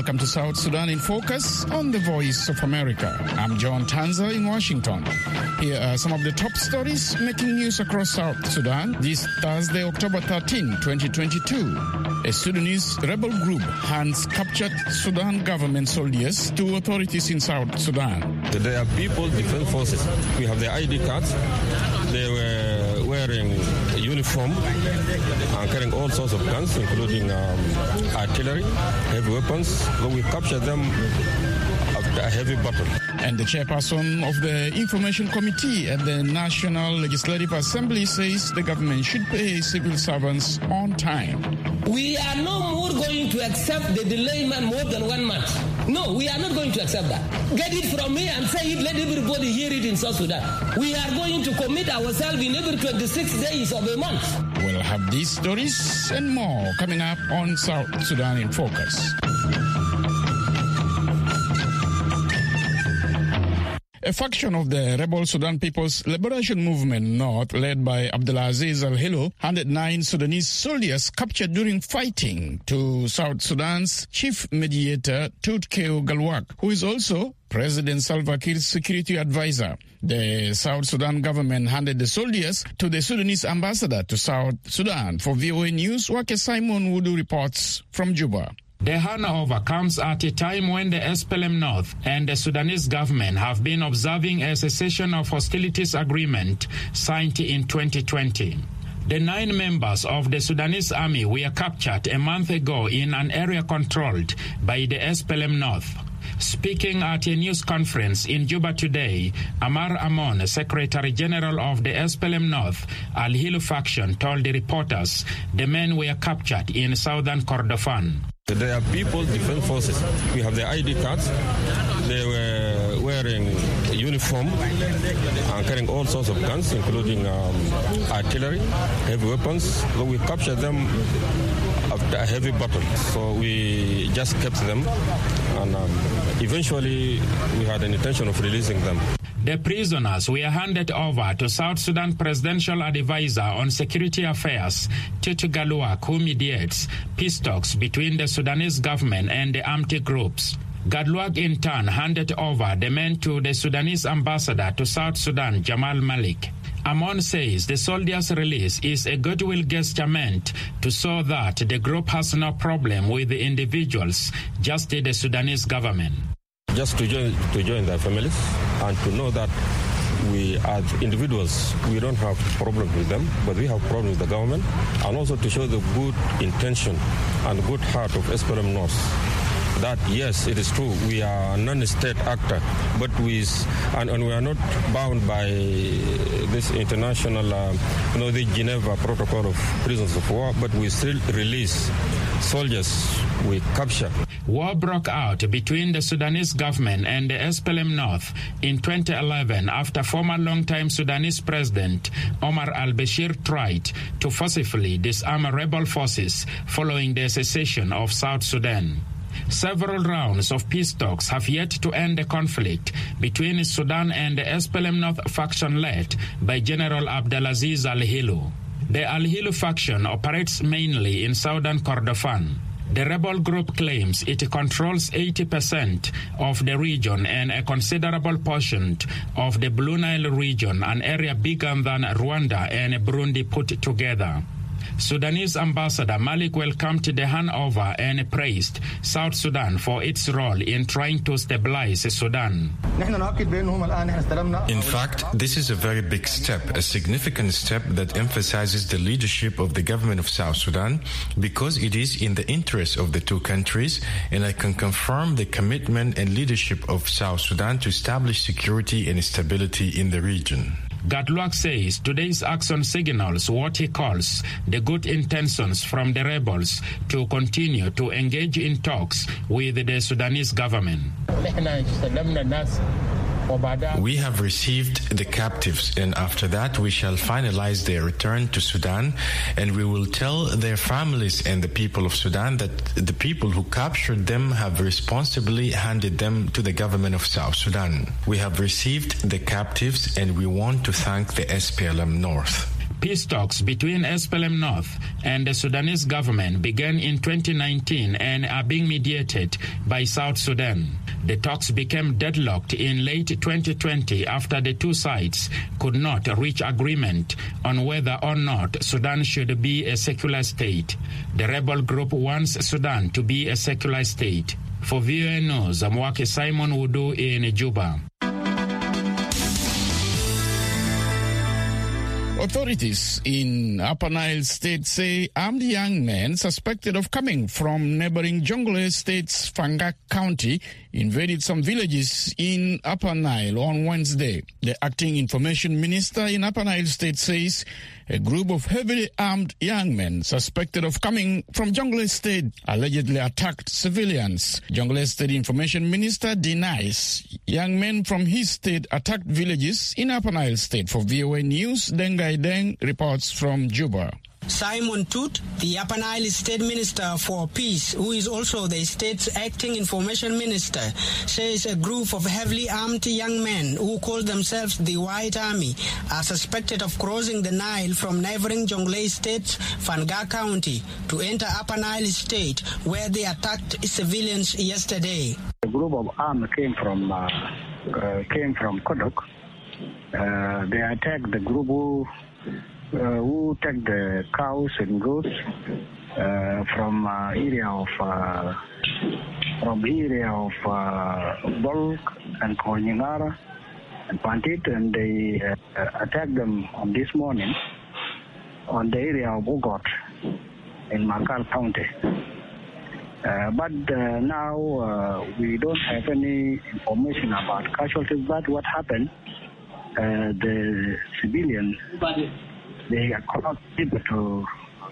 welcome to South Sudan in Focus on the Voice of America. I'm John Tanza in Washington. Here are some of the top stories making news across South Sudan this Thursday, October 13, 2022. A Sudanese rebel group hands captured Sudan government soldiers to authorities in South Sudan. They are people, defense forces. We have their ID cards. They were and carrying all sorts of guns, including um, artillery, heavy weapons. So we captured them after a heavy battle. And the chairperson of the Information Committee at the National Legislative Assembly says the government should pay civil servants on time. We are no more going to accept the delay delayment more than one month. No, we are not going to accept that. Get it from me and say it, let everybody hear it in South Sudan. We are going to commit ourselves in every 26 days of a month. We'll have these stories and more coming up on South Sudan in Focus. A faction of the rebel Sudan People's Liberation Movement North, led by Abdulaziz Al Hilo, handed nine Sudanese soldiers captured during fighting to South Sudan's chief mediator, Tutkeo Gatluak, who is also President Salva Kiir's security advisor. The South Sudan government handed the soldiers to the Sudanese ambassador to South Sudan. For VOA News, Waakhe Simon Wudu reports from Juba. The handover comes at a time when the SPLM North and the Sudanese government have been observing a cessation of hostilities agreement signed in 2020. The nine members of the Sudanese army were captured a month ago in an area controlled by the SPLM North. Speaking at a news conference in Juba today, Amar Amon, Secretary General of the SPLM North, Al Hilu faction, told the reporters the men were captured in southern Kordofan. They are people, defense forces. We have their ID cards. They were wearing uniform and carrying all sorts of guns, including um, artillery, heavy weapons. So we captured them after a heavy battle. So we just kept them, and um, eventually we had an intention of releasing them. The prisoners were handed over to South Sudan Presidential Advisor on Security Affairs, Tutu Gatluak, who mediates peace talks between the Sudanese government and the armed groups. Gatluak in turn handed over the men to the Sudanese ambassador to South Sudan, Jamal Malik. Amon says the soldiers' release is a goodwill gesture meant to show that the group has no problem with the individuals, just the Sudanese government. Just to join, to join their families and to know that we as individuals we don't have problems with them but we have problems with the government and also to show the good intention and good heart of SPLM North that yes, it is true. We are a non-state actor, but we and, and we are not bound by this international, uh, you know, the Geneva Protocol of Prisoners of War. But we still release soldiers we capture. War broke out between the Sudanese government and the SPLM North in 2011 after former longtime Sudanese President Omar al-Bashir tried to forcibly disarm rebel forces following the secession of South Sudan. Several rounds of peace talks have yet to end the conflict between Sudan and the SPLM North faction led by General Abdelaziz Al-Hilo. The Al-Hilo faction operates mainly in southern Kordofan. The rebel group claims it controls 80% of the region and a considerable portion of the Blue Nile region, an area bigger than Rwanda and Burundi put together. Sudanese ambassador Malik welcomed the handover and praised South Sudan for its role in trying to stabilize Sudan. In fact, this is a very big step, a significant step that emphasizes the leadership of the government of South Sudan because it is in the interest of the two countries, and I can confirm the commitment and leadership of South Sudan to establish security and stability in the region. Gatluak says today's action signals what he calls the good intentions from the rebels to continue to engage in talks with the Sudanese government. We have received the captives, and after that, we shall finalize their return to Sudan, and we will tell their families and the people of Sudan that the people who captured them have responsibly handed them to the government of South Sudan. We have received the captives, and we want to thank the SPLM North. Peace talks between SPLM North and the Sudanese government began in 2019 and are being mediated by South Sudan. The talks became deadlocked in late 2020 after the two sides could not reach agreement on whether or not Sudan should be a secular state. The rebel group wants Sudan to be a secular state. For VOA News, Amwake Simon Wudu in Juba. Authorities in Upper Nile State say armed young men suspected of coming from neighboring Jonglei State's Fangak County invaded some villages in Upper Nile on Wednesday. The acting information minister in Upper Nile State says a group of heavily armed young men suspected of coming from Jonglei State allegedly attacked civilians. Jonglei State information minister denies young men from his state attacked villages in Upper Nile State. For VOA News, Deng Ghai Deng reports from Juba. Simon Tut, the Upper Nile State Minister for Peace, who is also the state's acting information minister, says a group of heavily armed young men who call themselves the White Army are suspected of crossing the Nile from neighboring Jonglei State's Fangak County to enter Upper Nile State, where they attacked civilians yesterday. A group of armed came from uh, uh, came from Kodok. Uh, they attacked the group who uh, take the cows and goats uh, from uh, area of from area of Bulk and Konyingara and Pantit, and they attacked them on this morning on the area of Ugot in Makal County. Uh, but uh, now uh, we don't have any information about casualties. But what happened? Uh, the civilian they are connected to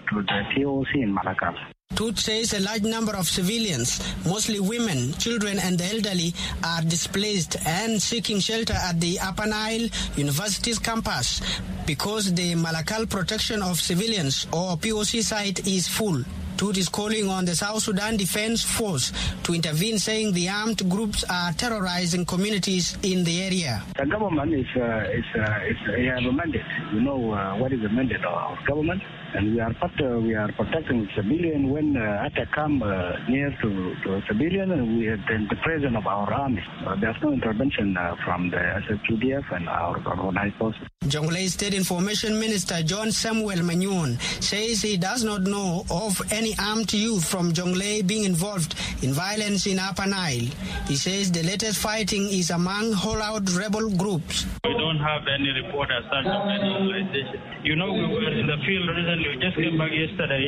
to the POC in Malakal. Tut says a large number of civilians, mostly women, children, and the elderly, are displaced and seeking shelter at the Upper Nile University's campus because the Malakal Protection of Civilians or POC site is full. Tut is calling on the South Sudan Defense Force to intervene, saying the armed groups are terrorizing communities in the area. The government is, uh, is, uh, is uh, have a mandate. You know uh, what is the mandate of government, and we are part, uh, we are protecting civilian when uh, attack come uh, near to, to a civilian, and we are in the presence of our army. Uh, there's no intervention uh, from the SSPDF and our organized forces. Jonglei State Information Minister John Samuel Manyuon says he does not know of any armed youth from Jonglei being involved in violence in Upper Nile. He says the latest fighting is among whole-out rebel groups. We don't have any report as such of any organization. You know, we were in the field recently. We just came back yesterday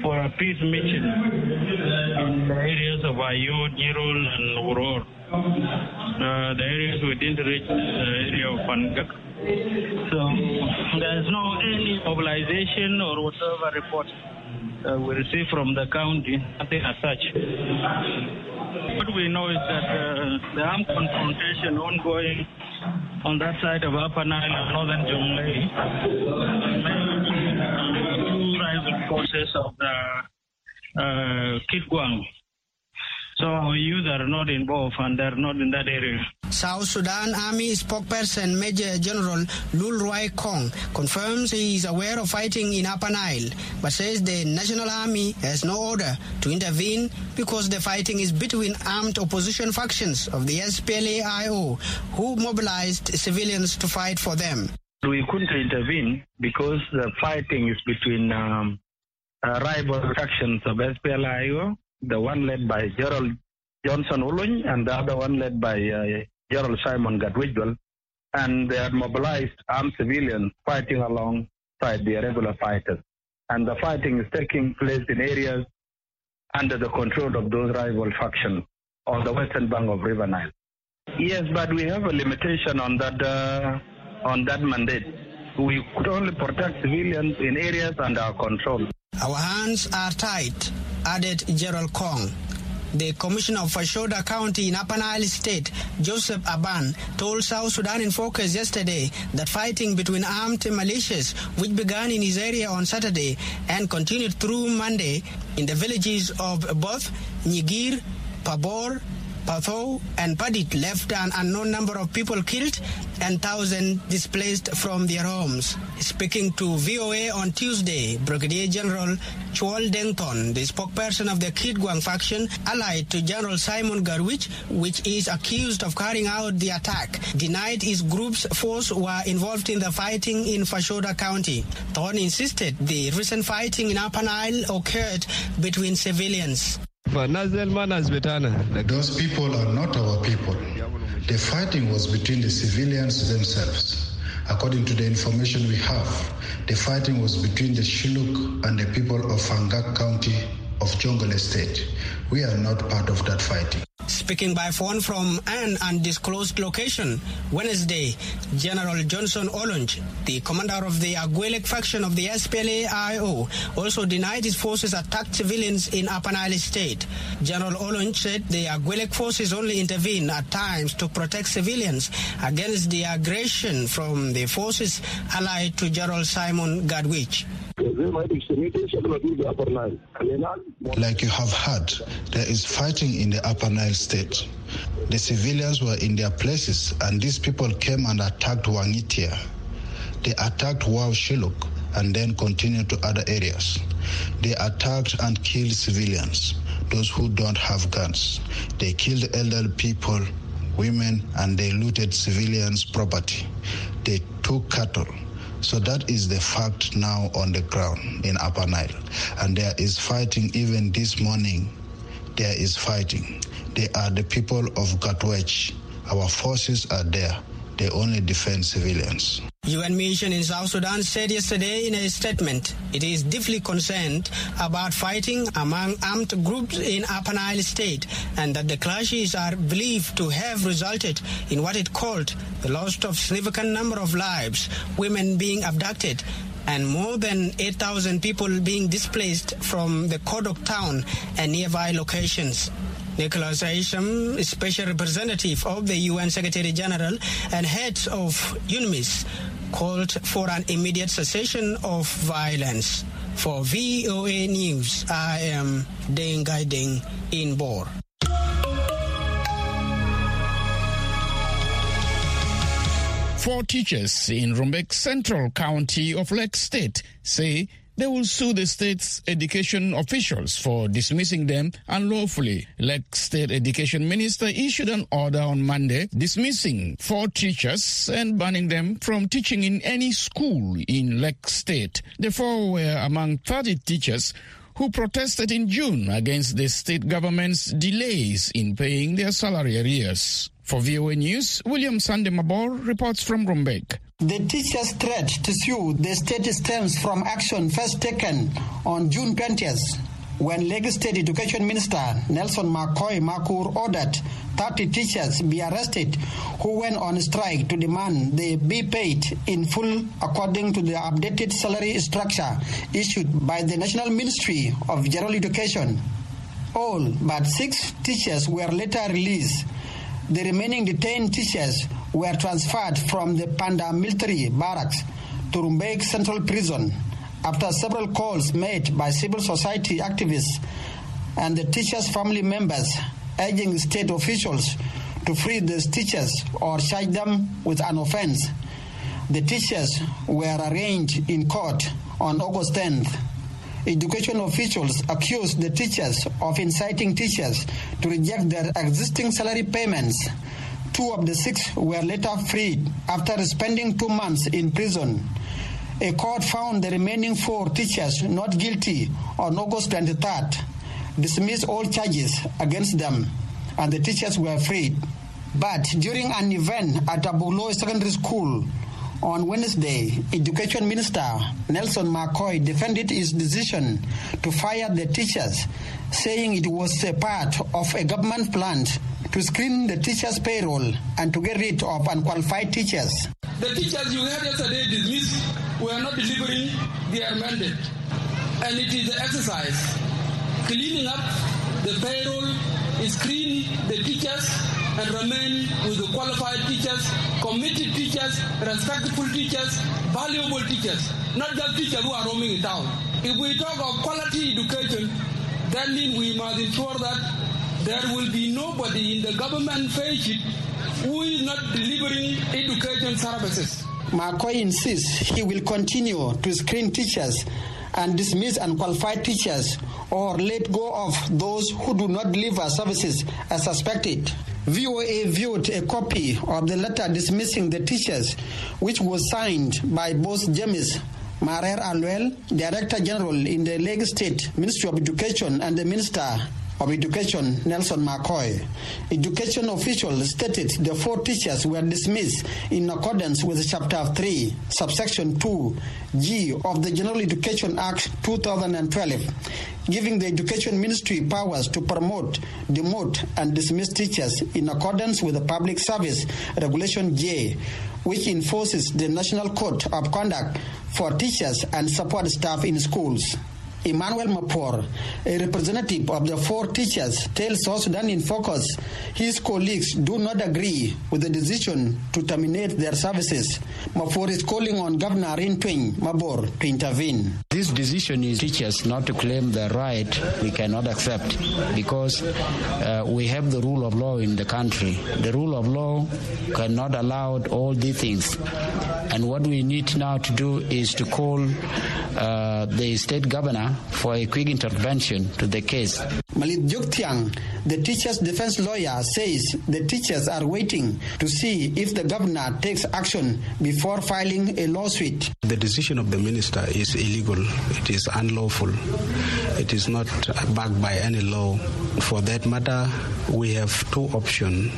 for a peace mission in the areas of Ayod, Nyirol, and Uror. Uh, the areas we didn't reach the area of Pangak. So there's no any mobilization or whatever report uh, we receive from the county, nothing as such. What we know is that uh, the armed confrontation ongoing on that side of Upper Nile and Northern Jonglei, forces of the uh, Kitgwang. So our youth are not involved and they're not in that area. South Sudan Army spokesperson Major General Lul Ruai Koang confirms he is aware of fighting in Upper Nile, but says the National Army has no order to intervene because the fighting is between armed opposition factions of the SPLA-IO who mobilized civilians to fight for them. We couldn't intervene because the fighting is between um, uh, rival factions of SPLIO, the one led by General Johnson Olony and the other one led by uh, General Simon Gatwech Dual. And they had mobilized armed civilians fighting alongside the regular fighters. And the fighting is taking place in areas under the control of those rival factions on the western bank of River Nile. Yes, but we have a limitation on that uh, on that mandate. We could only protect civilians in areas under our control. Our hands are tied, added General Koang. The commissioner of Fashoda County in Upper Nile State, Joseph Aban, told South Sudan in Focus yesterday that fighting between armed militias, which began in his area on Saturday and continued through Monday in the villages of both Nyigir, Pabor, Patho and Padit left an unknown number of people killed and thousands displaced from their homes. Speaking to VOA on Tuesday, Brigadier General Chwal Dengton, the spokesperson of the Kitgwang faction allied to General Simon Gatwech, which is accused of carrying out the attack, denied his group's force were involved in the fighting in Fashoda County. Thorn insisted the recent fighting in Upper Nile occurred between civilians. Those people are not our people. The fighting was between the civilians themselves. According to the information we have, the fighting was between the Shilluk and the people of Fangak County of Jonglei State. We are not part of that fighting. Speaking by phone from an undisclosed location, Wednesday, General Johnson Olunch, the commander of the Agwelek faction of the SPLA-IO, also denied his forces attacked civilians in Upper Nile State. General Olunch said the Agwelek forces only intervene at times to protect civilians against the aggression from the forces allied to General Simon Gatwech. Like you have heard, there is fighting in the Upper Nile state. The civilians were in their places and these people came and attacked Wangitia. They attacked Wau Shilluk and then continued to other areas. They attacked and killed civilians, those who don't have guns. They killed elderly people, women, and they looted civilians' property. They took cattle. So that is the fact now on the ground in Upper Nile. And there is fighting even this morning. There is fighting. They are the people of Gatwech. Our forces are there. They only defend civilians. UN mission in South Sudan said yesterday in a statement it is deeply concerned about fighting among armed groups in Upper Nile State and that the clashes are believed to have resulted in what it called the loss of significant number of lives, women being abducted, and more than 8,000 people being displaced from the Kodok town and nearby locations. Nicholas Haysom, special representative of the UN Secretary General and head of UNMISS, called for an immediate cessation of violence. For VOA News, I am Deng Ghai Deng in Bor. Four teachers in Rumbek Central County of Lake State say they will sue the state's education officials for dismissing them unlawfully. Lake State Education Minister issued an order on Monday dismissing four teachers and banning them from teaching in any school in Lake State. The four were among 30 teachers who protested in June against the state government's delays in paying their salary arrears. For VOA News, William Sandemabor reports from Rumbek. The teachers' threat to sue the state stems from action first taken on June 20th when Lakes State Education Minister Nelson McCoy Makur ordered 30 teachers be arrested who went on strike to demand they be paid in full according to the updated salary structure issued by the National Ministry of General Education. All but six teachers were later released. The remaining detained teachers were transferred from the Panda military barracks to Rumbek Central Prison after several calls made by civil society activists and the teachers' family members urging state officials to free the teachers or charge them with an offense. The teachers were arraigned in court on August 10th. Education officials accused the teachers of inciting teachers to reject their existing salary payments. Two of the six were later freed after spending two months in prison. A court found the remaining four teachers not guilty on August 23rd, dismissed all charges against them, and the teachers were freed. But during an event at Abulo Secondary School on Wednesday, Education Minister Nelson McCoy defended his decision to fire the teachers, saying it was a part of a government plan to screen the teachers' payroll and to get rid of unqualified teachers. The teachers you heard yesterday dismissed were not delivering their mandate. And it is the exercise cleaning up the payroll, screening the teachers, and remain with the qualified teachers, committed teachers, respectful teachers, valuable teachers, not just teachers who are roaming in town. If we talk of quality education, that means we must ensure that there will be nobody in the government paycheck who is not delivering education services. McCoy insists he will continue to screen teachers and dismiss unqualified teachers or let go of those who do not deliver services as suspected. VOA viewed a copy of the letter dismissing the teachers, which was signed by both James Marer Alwell, Director General in the Lakes State Ministry of Education, and the Minister of Education, Nelson McCoy. Education officials stated the four teachers were dismissed in accordance with Chapter 3, Subsection 2, G of the General Education Act 2012, giving the Education Ministry powers to promote, demote, and dismiss teachers in accordance with the Public Service Regulation J, which enforces the National Code of Conduct for teachers and support staff in schools. Emmanuel Mapor, a representative of the four teachers, tells South Sudan in Focus his colleagues do not agree with the decision to terminate their services. Mapor is calling on Governor Rin Tueny Mabor to intervene. This decision is teachers not to claim their right we cannot accept because uh, we have the rule of law in the country. The rule of law cannot allow all these things. And what we need now to do is to call uh, the state governor for a quick intervention to the case. Malit Joktiang, the teacher's defense lawyer, says the teachers are waiting to see if the governor takes action before filing a lawsuit. The decision of the minister is illegal. It is unlawful. It is not backed by any law. For that matter, we have two options.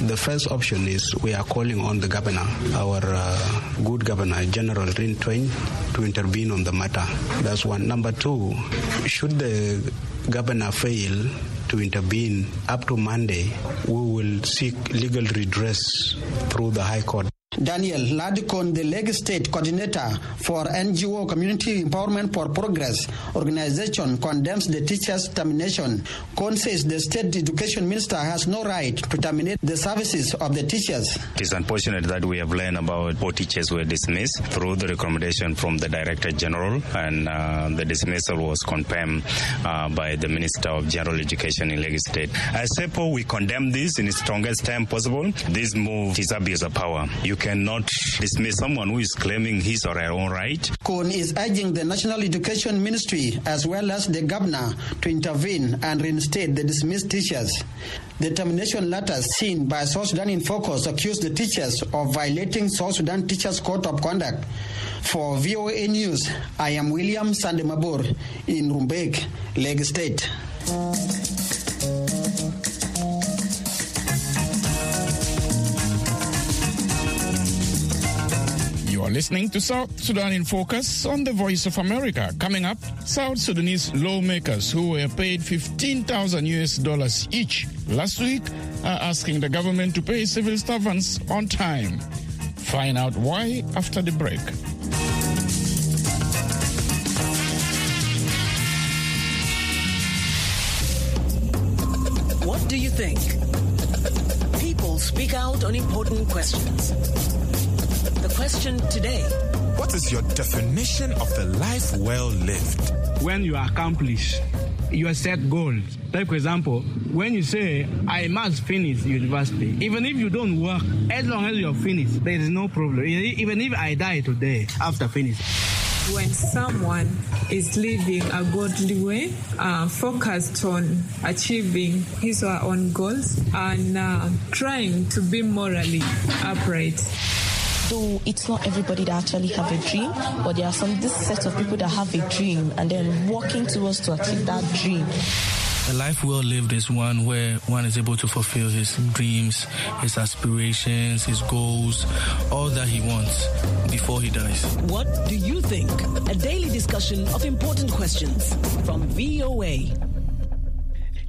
The first option is we are calling on the governor, our uh, good governor, General Rin Tueny, to intervene on the matter. That's one. Number two, should the governor fail to intervene up to Monday, we will seek legal redress through the High Court. Daniel Ladikon, the Lakes State Coordinator for NGO Community Empowerment for Progress organization, condemns the teachers' termination. Kon says the State Education Minister has no right to terminate the services of the teachers. It is unfortunate that we have learned about four teachers were dismissed through the recommendation from the Director General, and uh, the dismissal was confirmed uh, by the Minister of General Education in Lakes State. As CEPO, we condemn this in the strongest term possible. This move is abuse of power. You cannot dismiss someone who is claiming his or her own right. Kon is urging the National Education Ministry as well as the governor to intervene and reinstate the dismissed teachers. The termination letters seen by South Sudan in Focus accused the teachers of violating South Sudan Teachers Code of Conduct. For VOA News, I am William Sandemabur in Rumbek, Lakes State. You are listening to South Sudan in Focus on the Voice of America. Coming up, South Sudanese lawmakers who were paid 15,000 US dollars each last week are asking the government to pay civil servants on time. Find out why after the break. What do you think? People speak out on important questions. The question today What is your definition of a life well lived? When you accomplish your set goals. Like, for example, when you say, I must finish university, even if you don't work, as long as you're finished, there is no problem. Even if I die today after finishing. When someone is living a godly way, uh, focused on achieving his or her own goals, and uh, trying to be morally upright. So it's not everybody that actually have a dream, but there are some this set of people that have a dream and then working towards to achieve that dream. A life well lived is one where one is able to fulfill his dreams, his aspirations, his goals, all that he wants before he dies. What do you think? A daily discussion of important questions from VOA.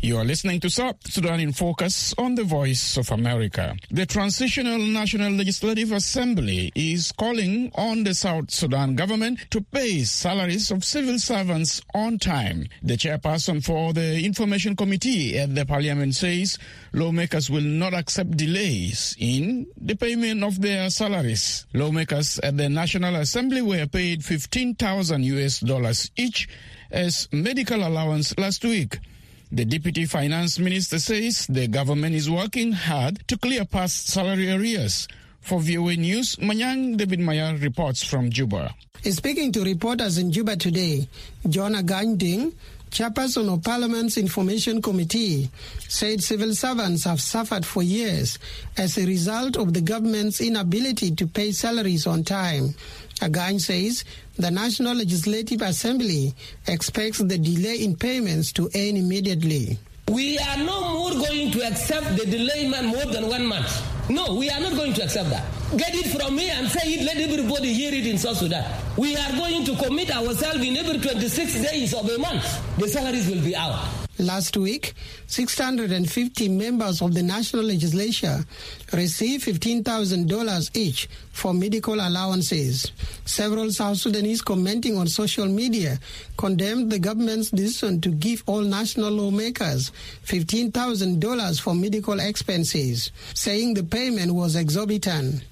You are listening to South Sudan in Focus on the Voice of America. The Transitional National Legislative Assembly is calling on the South Sudan government to pay salaries of civil servants on time. The chairperson for the Information Committee at the Parliament says lawmakers will not accept delays in the payment of their salaries. Lawmakers at the National Assembly were paid 15,000 US dollars each as medical allowance last week. The Deputy Finance Minister says the government is working hard to clear past salary arrears. For VOA News, Manyang David Mayar reports from Juba. Speaking to reporters in Juba today, John Aganding, chairperson of Parliament's Information Committee, said civil servants have suffered for years as a result of the government's inability to pay salaries on time. Agany says the National Legislative Assembly expects the delay in payments to end immediately. We are no more going to accept the delayment more than one month. No, we are not going to accept that. Get it from me and say it, let everybody hear it in South Sudan. We are going to commit ourselves in every 26 days of a month. The salaries will be out. Last week, 650 members of the national legislature received $15,000 each for medical allowances. Several South Sudanese commenting on social media condemned the government's decision to give all national lawmakers $15,000 for medical expenses, saying the payment was exorbitant.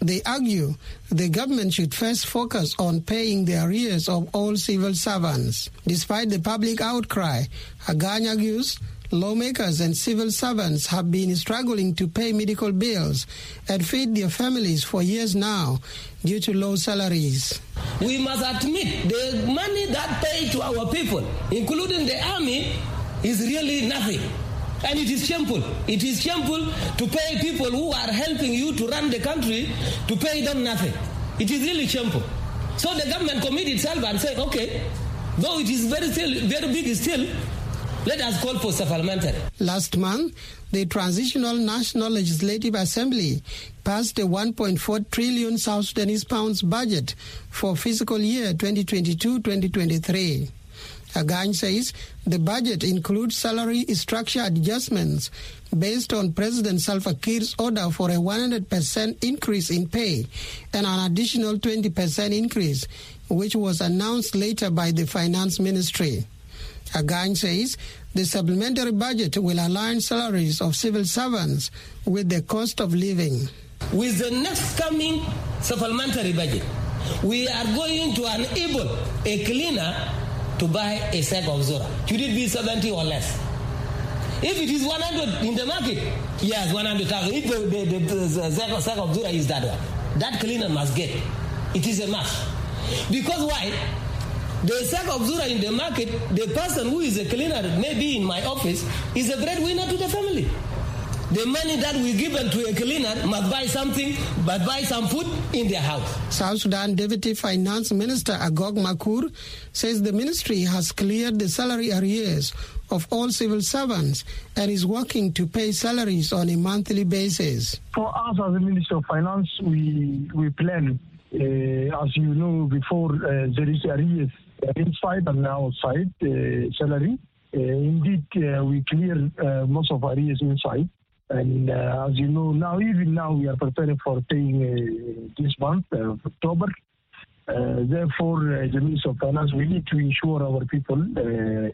They argue the government should first focus on paying the arrears of all civil servants. Despite the public outcry, Agany argues lawmakers and civil servants have been struggling to pay medical bills and feed their families for years now due to low salaries. We must admit the money that paid to our people, including the army, is really nothing. And it is shameful. It is shameful to pay people who are helping you to run the country to pay them nothing. It is really shameful. So the government committed itself and said, okay, though it is very still very big still, let us call for supplementary. Last month, the Transitional National Legislative Assembly passed a 1.4 trillion South Sudanese pounds budget for fiscal year 2022-2023. Agany says the budget includes salary structure adjustments based on President Salva Kiir's order for a 100% increase in pay and an additional 20% increase, which was announced later by the Finance Ministry. Agany says the supplementary budget will align salaries of civil servants with the cost of living. With the next coming supplementary budget, we are going to enable a cleaner to buy a sack of Zora. Should it be 70 or less? If it is 100 in the market, yes, 100,000. If the, the, the, the sack, of, sack of Zora is that one, that cleaner must get. It is a must. Because why? The sack of Zura in the market, the person who is a cleaner, maybe in my office, is a breadwinner to the family. The money that we given to a cleaner must buy something, but buy some food in their house. South Sudan Deputy Finance Minister Agog Makur says the ministry has cleared the salary arrears of all civil servants and is working to pay salaries on a monthly basis. For us as a Minister of Finance, we we plan, uh, as you know, before uh, there is arrears inside and outside uh, salary. indeed, we clear most of arrears inside. And uh, as you know, now even now we are preparing for paying uh, this month, uh, October. therefore, the Minister of Finance, we need to ensure our people the,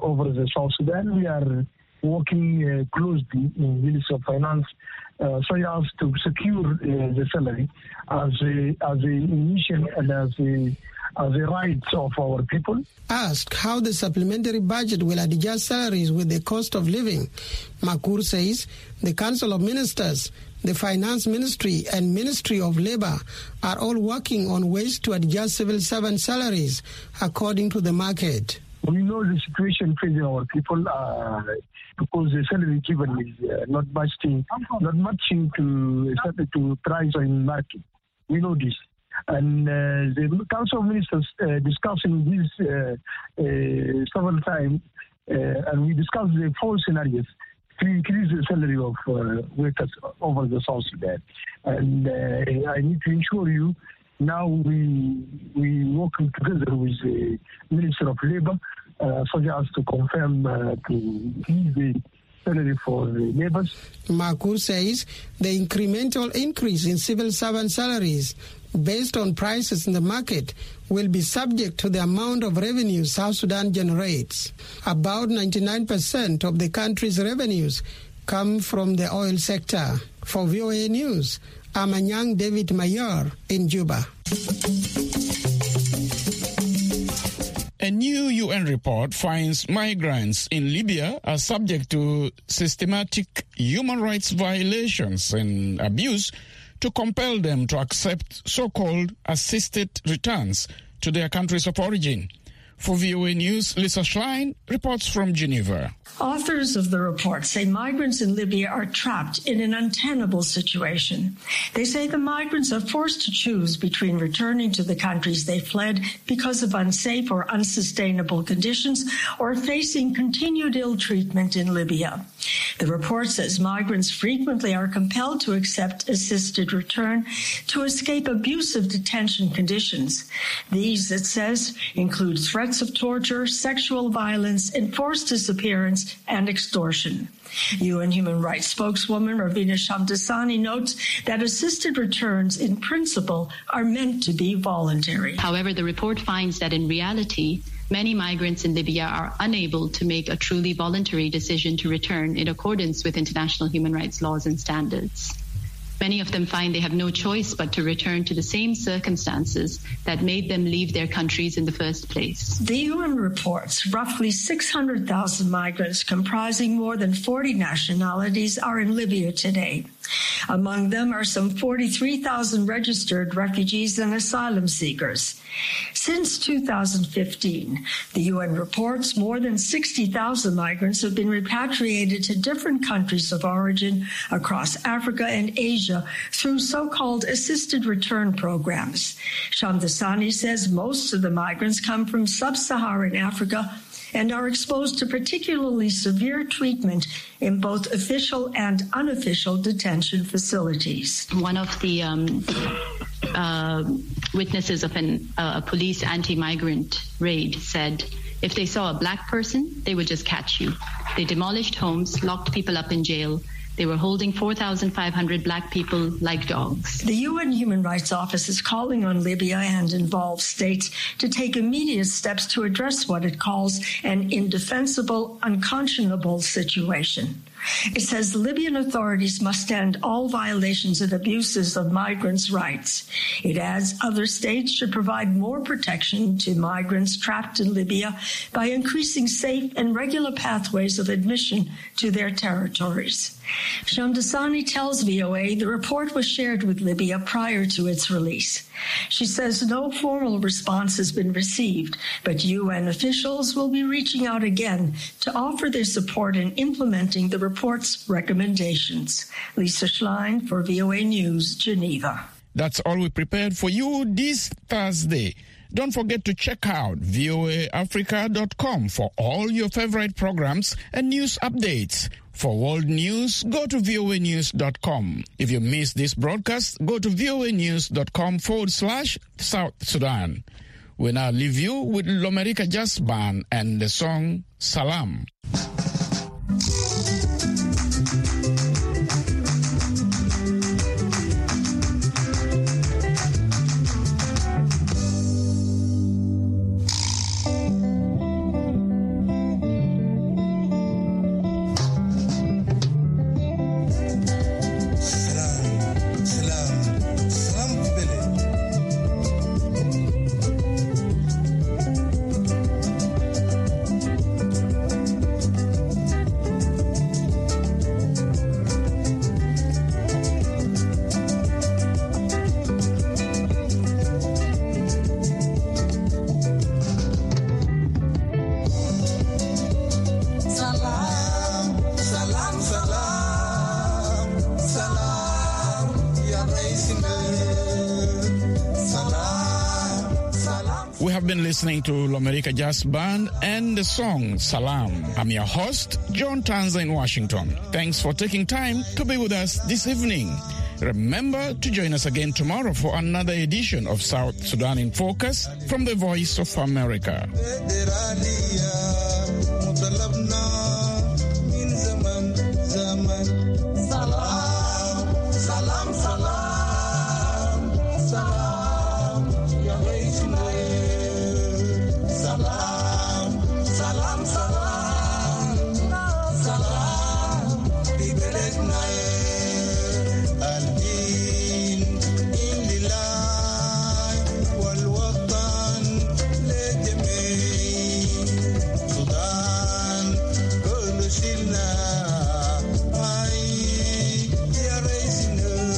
over the South Sudan. We are working uh, closely in Ministry of Finance uh, so as to secure uh, the salary as a, as a initial and as a as the rights of our people. Asked how the supplementary budget will adjust salaries with the cost of living, Makur says the Council of Ministers, the Finance Ministry, and Ministry of Labor are all working on ways to adjust civil servant salaries according to the market. We know the situation facing our people uh, because the salary given is uh, not matching, not matching to to price in market. We know this and uh, the Council of Ministers uh, discussing this uh, several times, and we discussed the four scenarios to increase the salary of workers over the South Sudan. And I need to ensure you now we we working together with the Minister of Labour so as to confirm uh, to give the salary for the neighbors. Makur says the incremental increase in civil servant salaries based on prices in the market will be subject to the amount of revenue South Sudan generates. About 99% of the country's revenues come from the oil sector. For VOA News, I'm Anyang David Mayar in Juba. A new UN report finds migrants in Libya are subject to systematic human rights violations and abuse to compel them to accept so-called assisted returns to their countries of origin. For VOA News, Lisa Schlein reports from Geneva. Authors of the report say migrants in Libya are trapped in an untenable situation. They say the migrants are forced to choose between returning to the countries they fled because of unsafe or unsustainable conditions or facing continued ill treatment in Libya. The report says migrants frequently are compelled to accept assisted return to escape abusive detention conditions. These, it says, include threats of torture, sexual violence, enforced disappearance, and extortion. UN human rights spokeswoman Ravina Shamdasani notes that assisted returns in principle are meant to be voluntary. However, the report finds that in reality, many migrants in Libya are unable to make a truly voluntary decision to return in accordance with international human rights laws and standards. Many of them find they have no choice but to return to the same circumstances that made them leave their countries in the first place. The UN reports roughly 600,000 migrants comprising more than 40 nationalities are in Libya today. Among them are some 43,000 registered refugees and asylum seekers. Since 2015, the UN reports more than 60,000 migrants have been repatriated to different countries of origin across Africa and Asia through so-called assisted return programs. Shamdasani says most of the migrants come from sub-Saharan Africa and are exposed to particularly severe treatment in both official and unofficial detention facilities. One of the um, uh, witnesses of an, uh, a police anti-migrant raid said, if they saw a black person, they would just catch you. They demolished homes, locked people up in jail, they were holding 4,500 black people like dogs. The UN Human Rights Office is calling on Libya and involved states to take immediate steps to address what it calls an indefensible, unconscionable situation. It says Libyan authorities must end all violations and abuses of migrants' rights. It adds other states should provide more protection to migrants trapped in Libya by increasing safe and regular pathways of admission to their territories. Shamdasani tells VOA the report was shared with Libya prior to its release. She says no formal response has been received, but UN officials will be reaching out again to offer their support in implementing the report's recommendations. Lisa Schlein for VOA News, Geneva. That's all we prepared for you this Thursday. Don't forget to check out voaafrica.com for all your favorite programs and news updates. For world news, go to voanews.com. If you missed this broadcast, go to voanews.com forward slash South Sudan. We now leave you with Lomerika Jazz Band and the song Salam. We have been listening to Lomerika Jazz Band and the song Salam. I'm your host, John Tanza in Washington. Thanks for taking time to be with us this evening. Remember to join us again tomorrow for another edition of South Sudan in Focus from the Voice of America.